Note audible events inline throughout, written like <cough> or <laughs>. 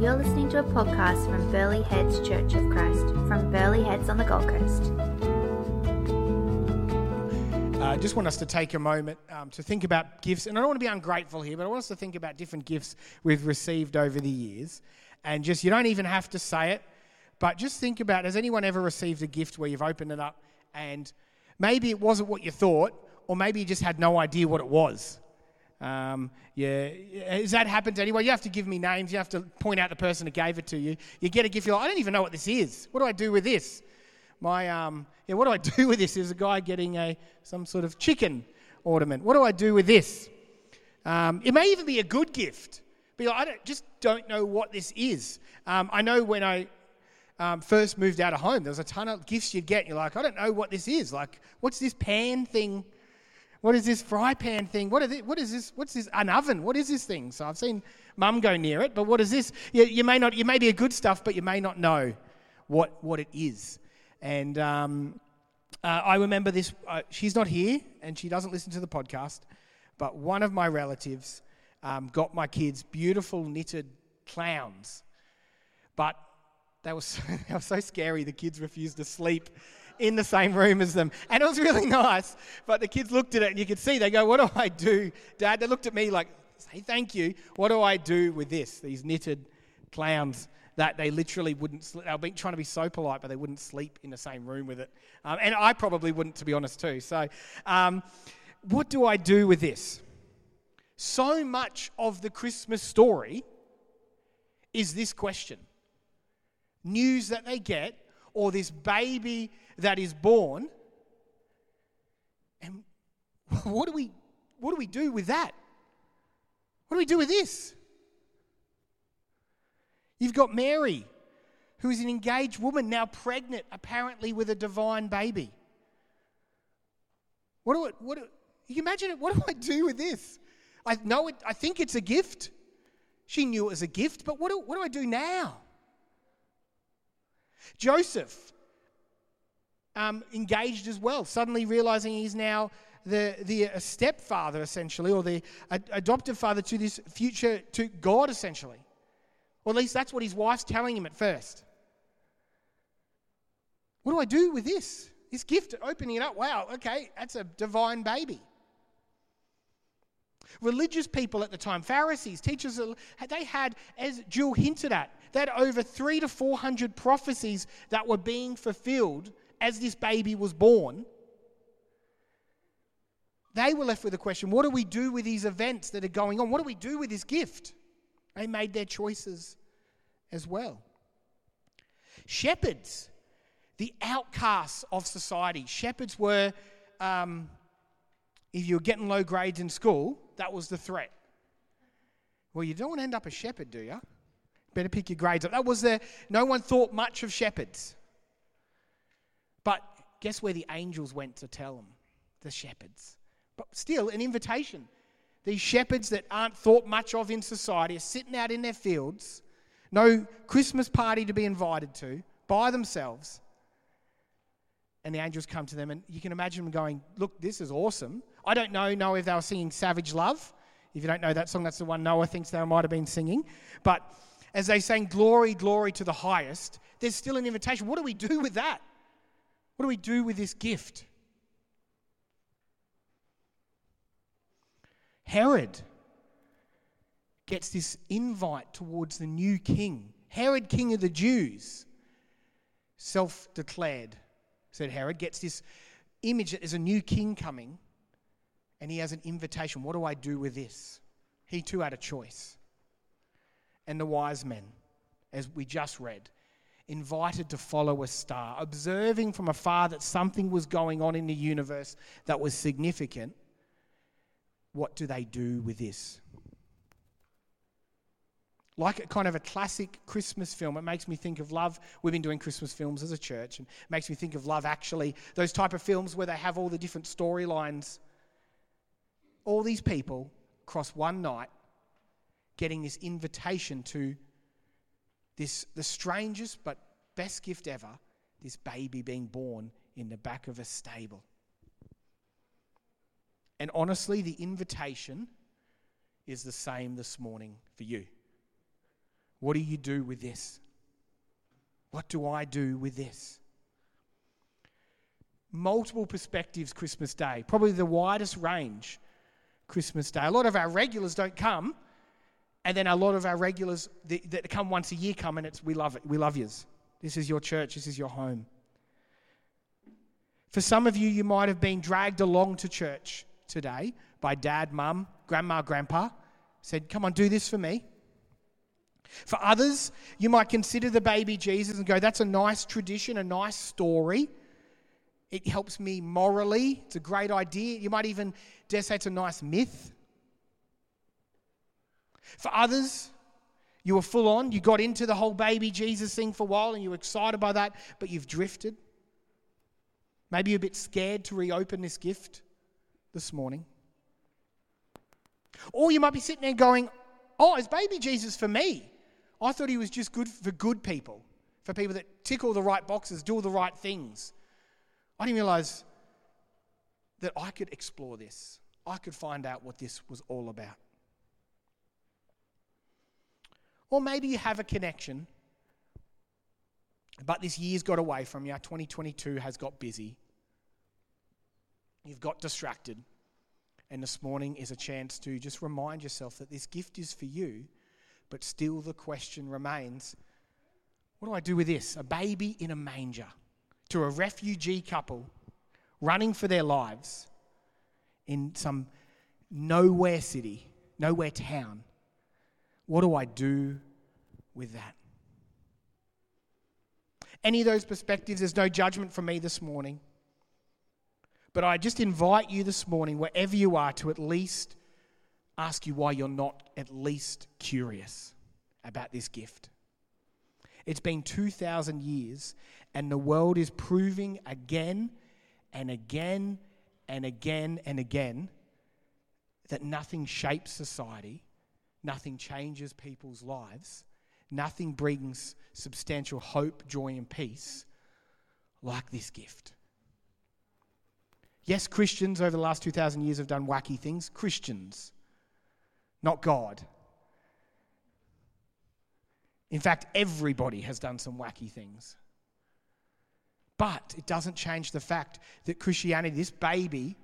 You're listening to a podcast from Burleigh Heads Church of Christ from Burleigh Heads on the Gold Coast. I uh, just want us to take a moment um, to think about gifts. And I don't want to be ungrateful here, but I want us to think about different gifts we've received over the years. And just, you don't even have to say it, but just think about has anyone ever received a gift where you've opened it up and maybe it wasn't what you thought, or maybe you just had no idea what it was? Um, yeah, has that happened to anyone? You have to give me names. You have to point out the person who gave it to you. You get a gift. You're like, I don't even know what this is. What do I do with this? My um, yeah, what do I <laughs> do with this? There's a guy getting a some sort of chicken ornament. What do I do with this? Um, it may even be a good gift, but like, I don't, just don't know what this is. Um, I know when I um, first moved out of home, there was a ton of gifts you'd get. You're like, I don't know what this is. Like, what's this pan thing? What is this fry pan thing? What what is this? What's this? An oven? What is this thing? So I've seen mum go near it, but what is this? You, you may not. You may be a good stuff, but you may not know what what it is. And um, uh, I remember this. Uh, she's not here, and she doesn't listen to the podcast. But one of my relatives um, got my kids beautiful knitted clowns, but they were so, <laughs> they were so scary. The kids refused to sleep in the same room as them. And it was really <laughs> nice. But the kids looked at it and you could see, they go, What do I do, Dad? They looked at me like, Say thank you. What do I do with this? These knitted clowns that they literally wouldn't, sleep. they were trying to be so polite, but they wouldn't sleep in the same room with it. Um, and I probably wouldn't, to be honest, too. So, um, what do I do with this? So much of the Christmas story is this question news that they get, or this baby that is born. And <laughs> what do we, what do, we do with that? What do we do with this? You've got Mary, who is an engaged woman, now pregnant, apparently with a divine baby. What do, I, what do you imagine it? What do I do with this? I know it, I think it's a gift. She knew it was a gift, but what do, what do I do now? Joseph, um, engaged as well, suddenly realizing he's now the, the uh, stepfather, essentially, or the adoptive father to this future, to God, essentially. Or at least that's what his wife's telling him at first. What do I do with this? This gift, opening it up, wow, okay, that's a divine baby. Religious people at the time, Pharisees, teachers, they had, as Jill hinted at, had over three to four hundred prophecies that were being fulfilled as this baby was born, they were left with a question what do we do with these events that are going on? What do we do with this gift? They made their choices as well. Shepherds, the outcasts of society. Shepherds were, um, if you were getting low grades in school, that was the threat. Well, you don't want to end up a shepherd, do you? Better pick your grades up. That was the, no one thought much of shepherds. But guess where the angels went to tell them? The shepherds. But still, an invitation. These shepherds that aren't thought much of in society are sitting out in their fields, no Christmas party to be invited to, by themselves. And the angels come to them, and you can imagine them going, Look, this is awesome. I don't know, know if they were singing Savage Love. If you don't know that song, that's the one Noah thinks they might have been singing. But as they sang, Glory, glory to the highest, there's still an invitation. What do we do with that? What do we do with this gift? Herod gets this invite towards the new king. Herod, king of the Jews, self declared, said Herod, gets this image that there's a new king coming and he has an invitation. What do I do with this? He too had a choice. And the wise men, as we just read, invited to follow a star, observing from afar that something was going on in the universe that was significant, what do they do with this? Like a kind of a classic Christmas film, it makes me think of love. We've been doing Christmas films as a church, and makes me think of love actually. Those type of films where they have all the different storylines. All these people across one night getting this invitation to this, the strangest but best gift ever, this baby being born in the back of a stable. And honestly, the invitation is the same this morning for you. What do you do with this? What do I do with this? Multiple perspectives Christmas Day, probably the widest range Christmas Day. A lot of our regulars don't come, and then a lot of our regulars that, come once a year come, and it's we love it. We love yous. This is your church. This is your home. For some of you, you might have been dragged along to church today by dad, mum, grandma, grandpa. Said, "Come on, do this for me." For others, you might consider the baby Jesus and go, that's a nice tradition, a nice story. It helps me morally. It's a great idea. You might even dare say it's a nice myth. For others, you were full on. You got into the whole baby Jesus thing for a while and you were excited by that, but you've drifted. Maybe you're a bit scared to reopen this gift this morning. Or you might be sitting there going, Oh, is baby Jesus for me? I thought he was just good for good people, for people that tick all the right boxes, do all the right things. I didn't realize that I could explore this. I could find out what this was all about. Or maybe you have a connection, but this year's got away from you. 2022 has got busy. You've got distracted. And this morning is a chance to just remind yourself that this gift is for you but still, the question remains what do I do with this? A baby in a manger to a refugee couple running for their lives in some nowhere city, nowhere town. What do I do with that? Any of those perspectives, there's no judgment from me this morning. But I just invite you this morning, wherever you are, to at least ask you why you're not at least curious about this gift. It's been 2,000 years, and the world is proving again and again and again and again that nothing shapes society, nothing changes people's lives, nothing brings substantial hope, joy, and peace like this gift. Yes, Christians over the last 2,000 years have done wacky things. Christians not God. In fact, everybody has done some wacky things. But it doesn't change the fact that Christianity, this baby,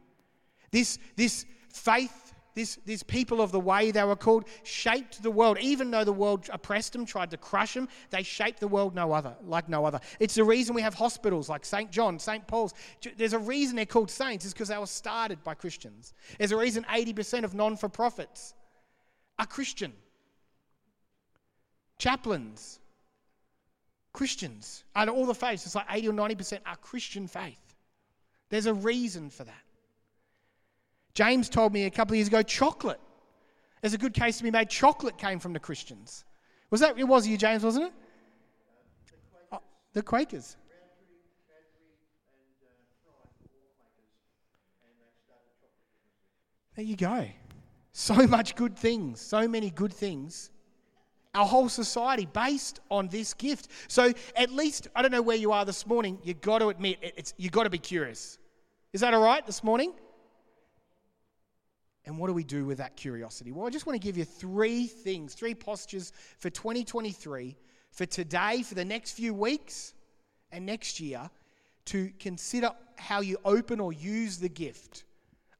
this, this faith, this, this people of the way they were called, shaped the world. Even though the world oppressed them, tried to crush them, they shaped the world no other, like no other. It's the reason we have hospitals like St. John, St. Paul's. There's a reason they're called saints, is because they were started by Christians. There's a reason 80% of non for profits are Christian. Chaplains, Christians. Out of all the faiths, it's like 80 or 90% are Christian faith. There's a reason for that. James told me a couple of years ago chocolate. There's a good case to be made. Chocolate came from the Christians. Was that, it was you, James, wasn't it? Oh, the Quakers. There you go. So much good things, so many good things. Our whole society based on this gift. So at least, I don't know where you are this morning, you've got to admit, it's, you've got to be curious. Is that all right this morning? And what do we do with that curiosity? Well, I just want to give you three things, three postures for 2023, for today, for the next few weeks, and next year to consider how you open or use the gift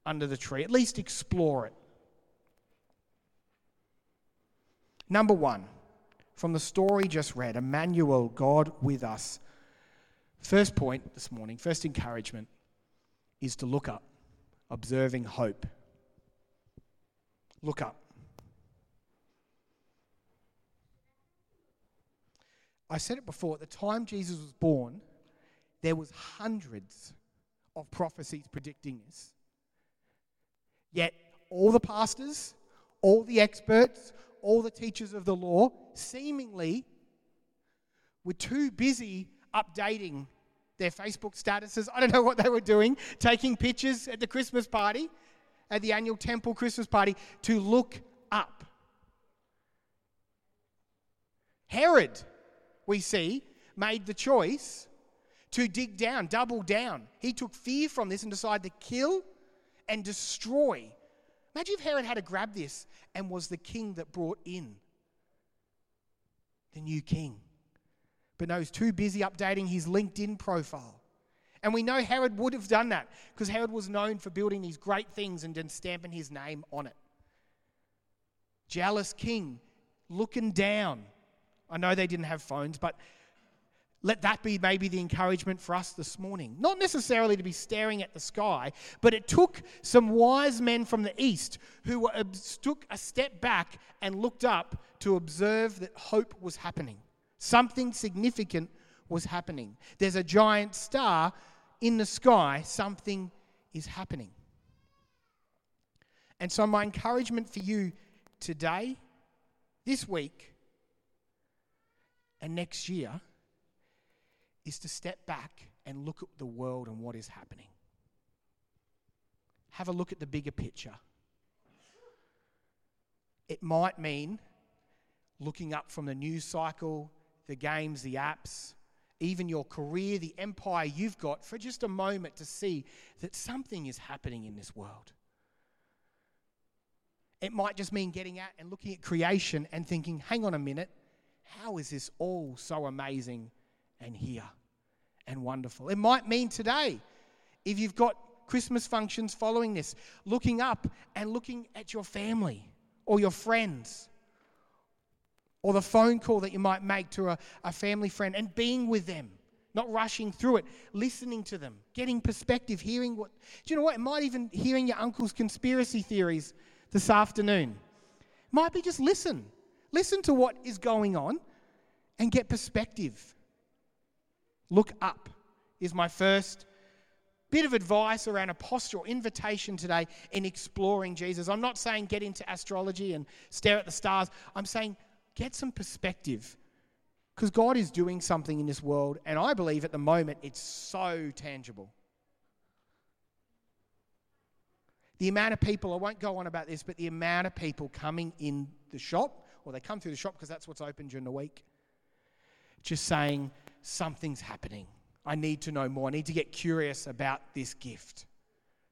under the tree. At least explore it. Number one, from the story just read, Emmanuel, God with us. First point this morning, first encouragement is to look up, observing hope. Look up. I said it before, at the time Jesus was born, there was hundreds of prophecies predicting this. Yet all the pastors, all the experts, all the teachers of the law seemingly were too busy updating their Facebook statuses. I don't know what they were doing, taking pictures at the Christmas party, at the annual temple Christmas party, to look up. Herod, we see, made the choice to dig down, double down. He took fear from this and decided to kill and destroy Imagine if Herod had to grab this and was the king that brought in the new king. But no, he's too busy updating his LinkedIn profile. And we know Herod would have done that because Herod was known for building these great things and then stamping his name on it. Jealous king, looking down. I know they didn't have phones, but let that be maybe the encouragement for us this morning. Not necessarily to be staring at the sky, but it took some wise men from the east who took a step back and looked up to observe that hope was happening. Something significant was happening. There's a giant star in the sky, something is happening. And so, my encouragement for you today, this week, and next year is to step back and look at the world and what is happening. Have a look at the bigger picture. It might mean looking up from the news cycle, the games, the apps, even your career, the empire you've got, for just a moment to see that something is happening in this world. It might just mean getting out and looking at creation and thinking, hang on a minute, how is this all so amazing and here and wonderful. It might mean today, if you've got Christmas functions following this, looking up and looking at your family or your friends or the phone call that you might make to a, a family friend and being with them, not rushing through it, listening to them, getting perspective, hearing what. Do you know what? It might even hearing your uncle's conspiracy theories this afternoon. Might be just listen. Listen to what is going on and get perspective. Look up is my first bit of advice around a or invitation today in exploring Jesus. I'm not saying get into astrology and stare at the stars. I'm saying get some perspective because God is doing something in this world, and I believe at the moment it's so tangible. The amount of people, I won't go on about this, but the amount of people coming in the shop, or they come through the shop because that's what's open during the week, just saying, something's happening. I need to know more. I need to get curious about this gift.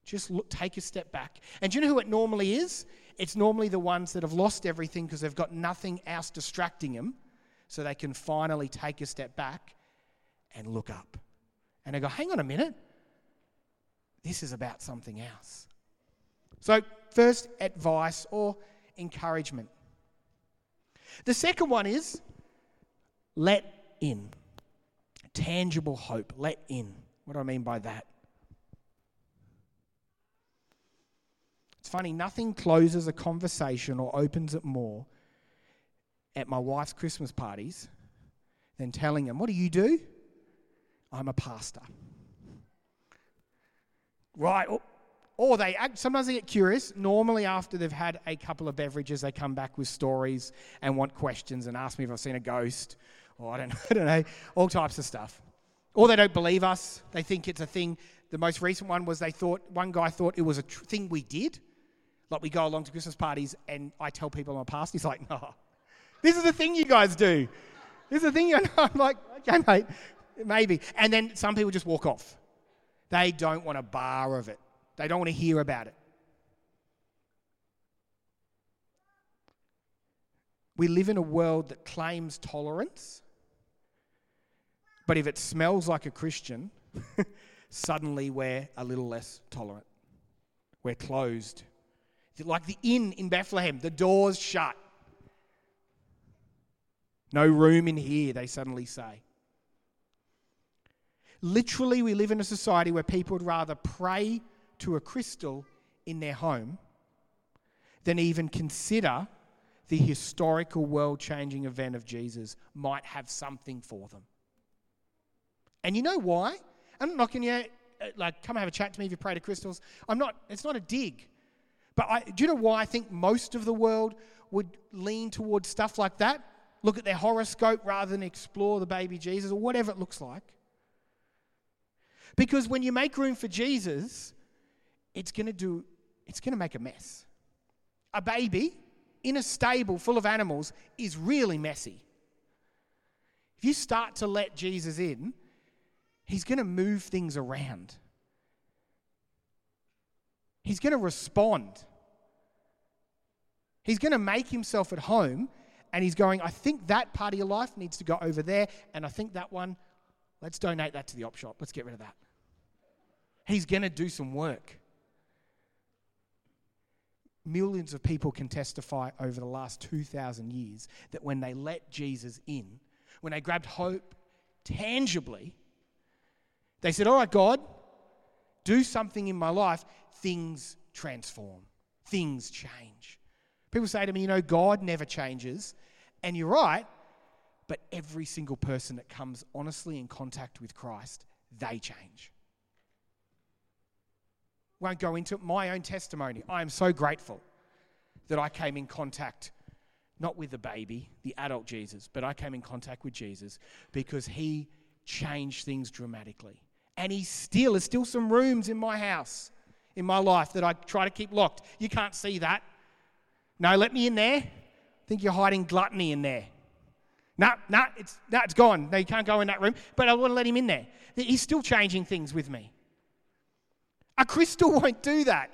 Just look, take a step back. And do you know who it normally is? It's normally the ones that have lost everything because they've got nothing else distracting them. So they can finally take a step back and look up. And they go, hang on a minute. This is about something else. So, first, advice or encouragement. The second one is let in tangible hope let in. What do I mean by that? It's funny, nothing closes a conversation or opens it more at my wife's Christmas parties than telling them, What do you do? I'm a pastor. Right. Or they sometimes they get curious. Normally, after they've had a couple of beverages, they come back with stories and want questions and ask me if I've seen a ghost I don't, know, <laughs> I don't know, all types of stuff. Or they don't believe us. They think it's a thing. The most recent one was they thought, one guy thought it was a tr- thing we did. Like we go along to Christmas parties and I tell people I'm a pastor. He's like, no, this is the thing you guys do. This is the thing. You know. <laughs> I'm like, okay, mate, maybe. And then some people just walk off. They don't want a bar of it, they don't want to hear about it. We live in a world that claims tolerance but if it smells like a Christian, <laughs> suddenly we're a little less tolerant. We're closed. Like the inn in Bethlehem, the doors shut. No room in here, they suddenly say. Literally, we live in a society where people would rather pray to a crystal in their home than even consider the historical world changing event of Jesus might have something for them. And you know why? I'm not knocking you, uh, like, come have a chat to me if you pray to crystals. I'm not, it's not a dig. But I, do you know why I think most of the world would lean towards stuff like that? Look at their horoscope rather than explore the baby Jesus or whatever it looks like. Because when you make room for Jesus, it's going to do, it's going to make a mess. A baby in a stable full of animals is really messy. If you start to let Jesus in, He's going to move things around. He's going to respond. He's going to make himself at home, and He's going, I think that part of your life needs to go over there, and I think that one, let's donate that to the op shop. Let's get rid of that. He's going to do some work. Millions of people can testify over the last 2,000 years that when they let Jesus in, when they grabbed hope tangibly, they said, All right, God, do something in my life, things transform, things change. People say to me, You know, God never changes. And you're right, but every single person that comes honestly in contact with Christ, they change won't go into my own testimony. I am so grateful that I came in contact not with the baby, the adult Jesus, but I came in contact with Jesus because he changed things dramatically. And he still, there's still some rooms in my house, in my life, that I try to keep locked. You can't see that. No, let me in there. I think you're hiding gluttony in there. No, no, it's, no, it's gone. No, you can't go in that room, but I want to let him in there. He's still changing things with me. A crystal <laughs> won't do that.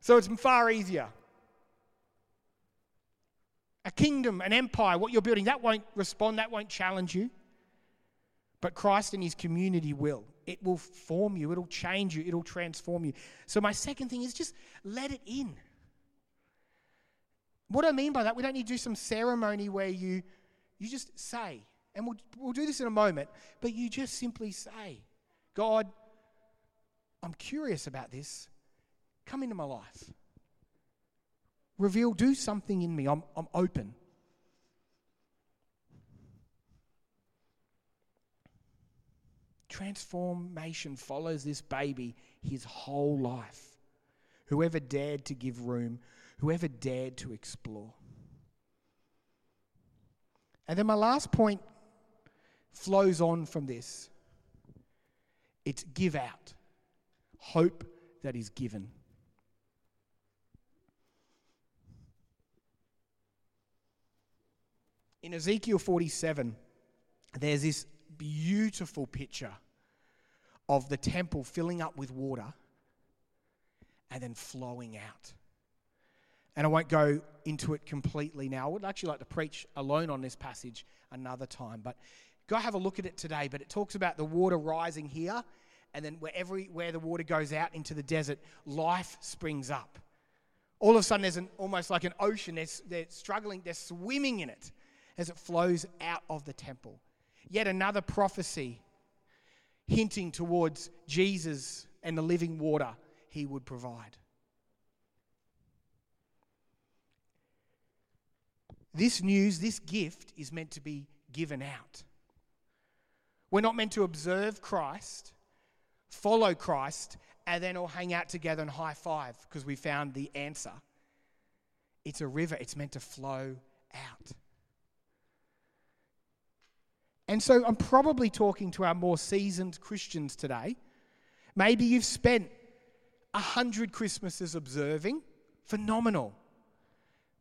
So it's far easier. A kingdom, an empire, what you're building, that won't respond, that won't challenge you. But Christ and his community will. It will form you, it'll change you, it'll transform you. So, my second thing is just let it in. What I mean by that, we don't need to do some ceremony where you, you just say, and we'll, we'll do this in a moment, but you just simply say, God, I'm curious about this. Come into my life. Reveal, do something in me. I'm, I'm open. Transformation follows this baby his whole life. Whoever dared to give room, whoever dared to explore. And then my last point flows on from this it's give out hope that is given. In Ezekiel 47, there's this beautiful picture of the temple filling up with water and then flowing out. And I won't go into it completely now. I would actually like to preach alone on this passage another time, but go have a look at it today. But it talks about the water rising here and then wherever where the water goes out into the desert, life springs up. All of a sudden, there's an, almost like an ocean. They're, they're struggling, they're swimming in it as it flows out of the temple. Yet another prophecy hinting towards Jesus and the living water he would provide. This news, this gift, is meant to be given out. We're not meant to observe Christ, follow Christ, and then all hang out together and high five because we found the answer. It's a river, it's meant to flow out. And so I'm probably talking to our more seasoned Christians today. Maybe you've spent a hundred Christmases observing, phenomenal.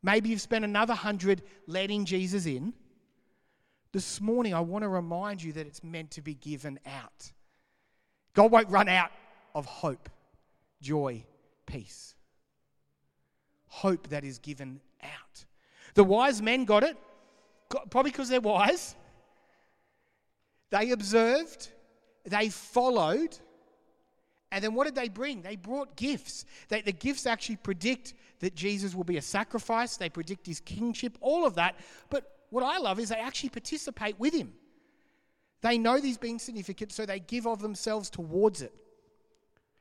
Maybe you've spent another hundred letting Jesus in. This morning, I want to remind you that it's meant to be given out. God won't run out of hope, joy, peace. Hope that is given out. The wise men got it, probably because they're wise. They observed, they followed, and then what did they bring? They brought gifts. They, the gifts actually predict that Jesus will be a sacrifice, they predict his kingship, all of that. But what I love is they actually participate with him. They know these being significant, so they give of themselves towards it.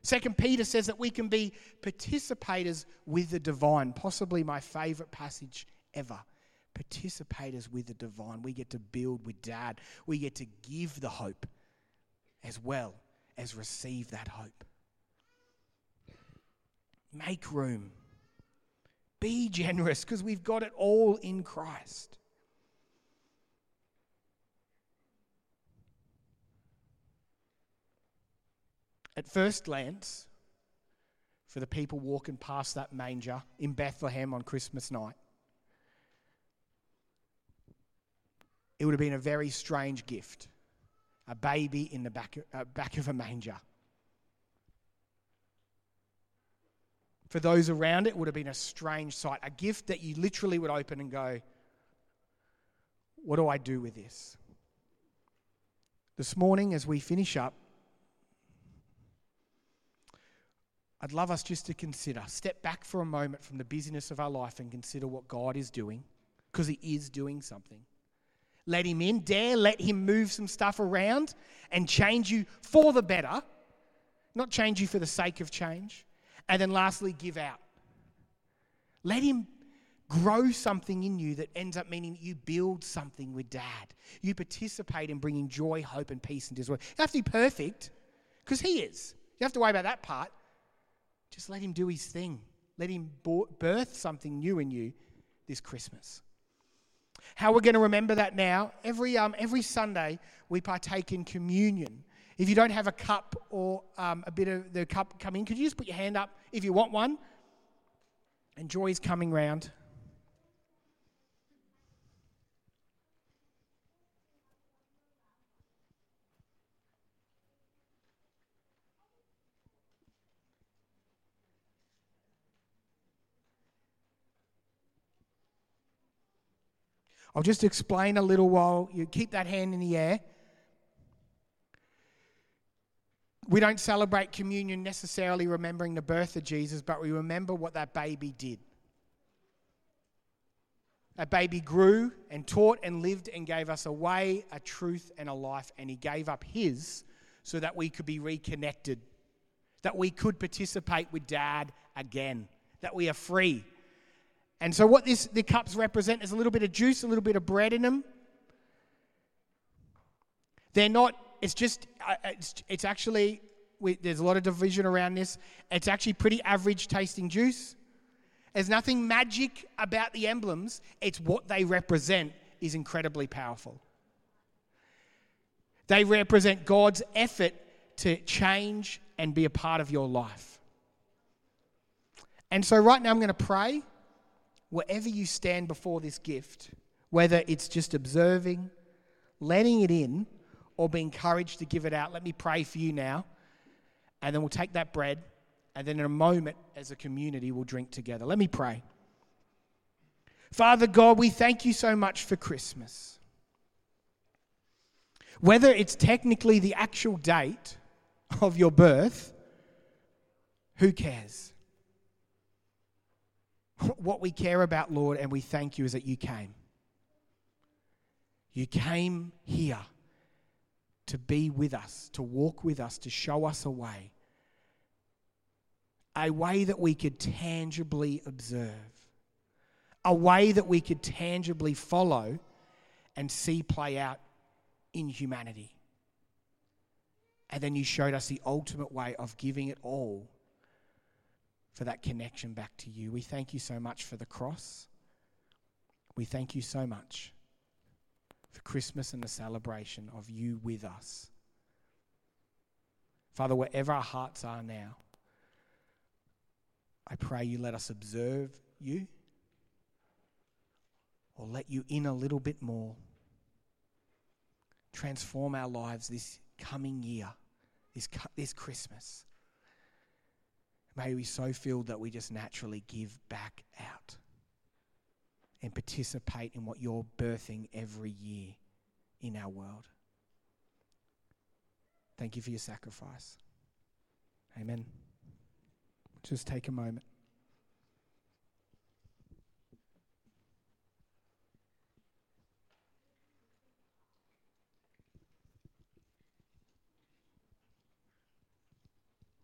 Second Peter says that we can be participators with the divine, possibly my favorite passage ever. Participators with the divine. We get to build with dad. We get to give the hope as well as receive that hope. Make room. Be generous because we've got it all in Christ. At first glance, for the people walking past that manger in Bethlehem on Christmas night, it would have been a very strange gift a baby in the back, uh, back of a manger. For those around it, would have been a strange sight, a gift that you literally would open and go, What do I do with this? This morning, as we finish up, I'd love us just to consider, step back for a moment from the busyness of our life and consider what God is doing, because He is doing something. Let Him in, dare let Him move some stuff around and change you for the better, not change you for the sake of change. And then lastly, give out. Let Him grow something in you that ends up meaning you build something with dad. You participate in bringing joy, hope, and peace into his world. You have to be perfect because he is. You have to worry about that part. Just let him do his thing. Let him birth something new in you this Christmas. How we're going to remember that now, every, um, every Sunday we partake in communion. If you don't have a cup or um, a bit of the cup coming, could you just put your hand up if you want one? And joy is coming round. I'll just explain a little while you keep that hand in the air. We don't celebrate communion necessarily remembering the birth of Jesus, but we remember what that baby did. That baby grew and taught and lived and gave us a way, a truth, and a life, and he gave up his so that we could be reconnected, that we could participate with dad again, that we are free, and so, what this, the cups represent is a little bit of juice, a little bit of bread in them. They're not, it's just, uh, it's, it's actually, we, there's a lot of division around this. It's actually pretty average tasting juice. There's nothing magic about the emblems, it's what they represent is incredibly powerful. They represent God's effort to change and be a part of your life. And so, right now, I'm going to pray wherever you stand before this gift, whether it's just observing, letting it in, or being encouraged to give it out, let me pray for you now. And then we'll take that bread, and then in a moment, as a community, we'll drink together. Let me pray. Father God, we thank you so much for Christmas. Whether it's technically the actual date of your birth, who cares? <laughs> what we care about, Lord, and we thank you is that you came. You came here to be with us, to walk with us, to show us a way. A way that we could tangibly observe, a way that we could tangibly follow and see play out in humanity. And then you showed us the ultimate way of giving it all for that connection back to you. We thank you so much for the cross. We thank you so much for Christmas and the celebration of you with us. Father, wherever our hearts are now, I pray you let us observe you or let you in a little bit more. Transform our lives this coming year, this, this Christmas. May we so filled that we just naturally give back out and participate in what you're birthing every year in our world. Thank you for your sacrifice. Amen. Just take a moment.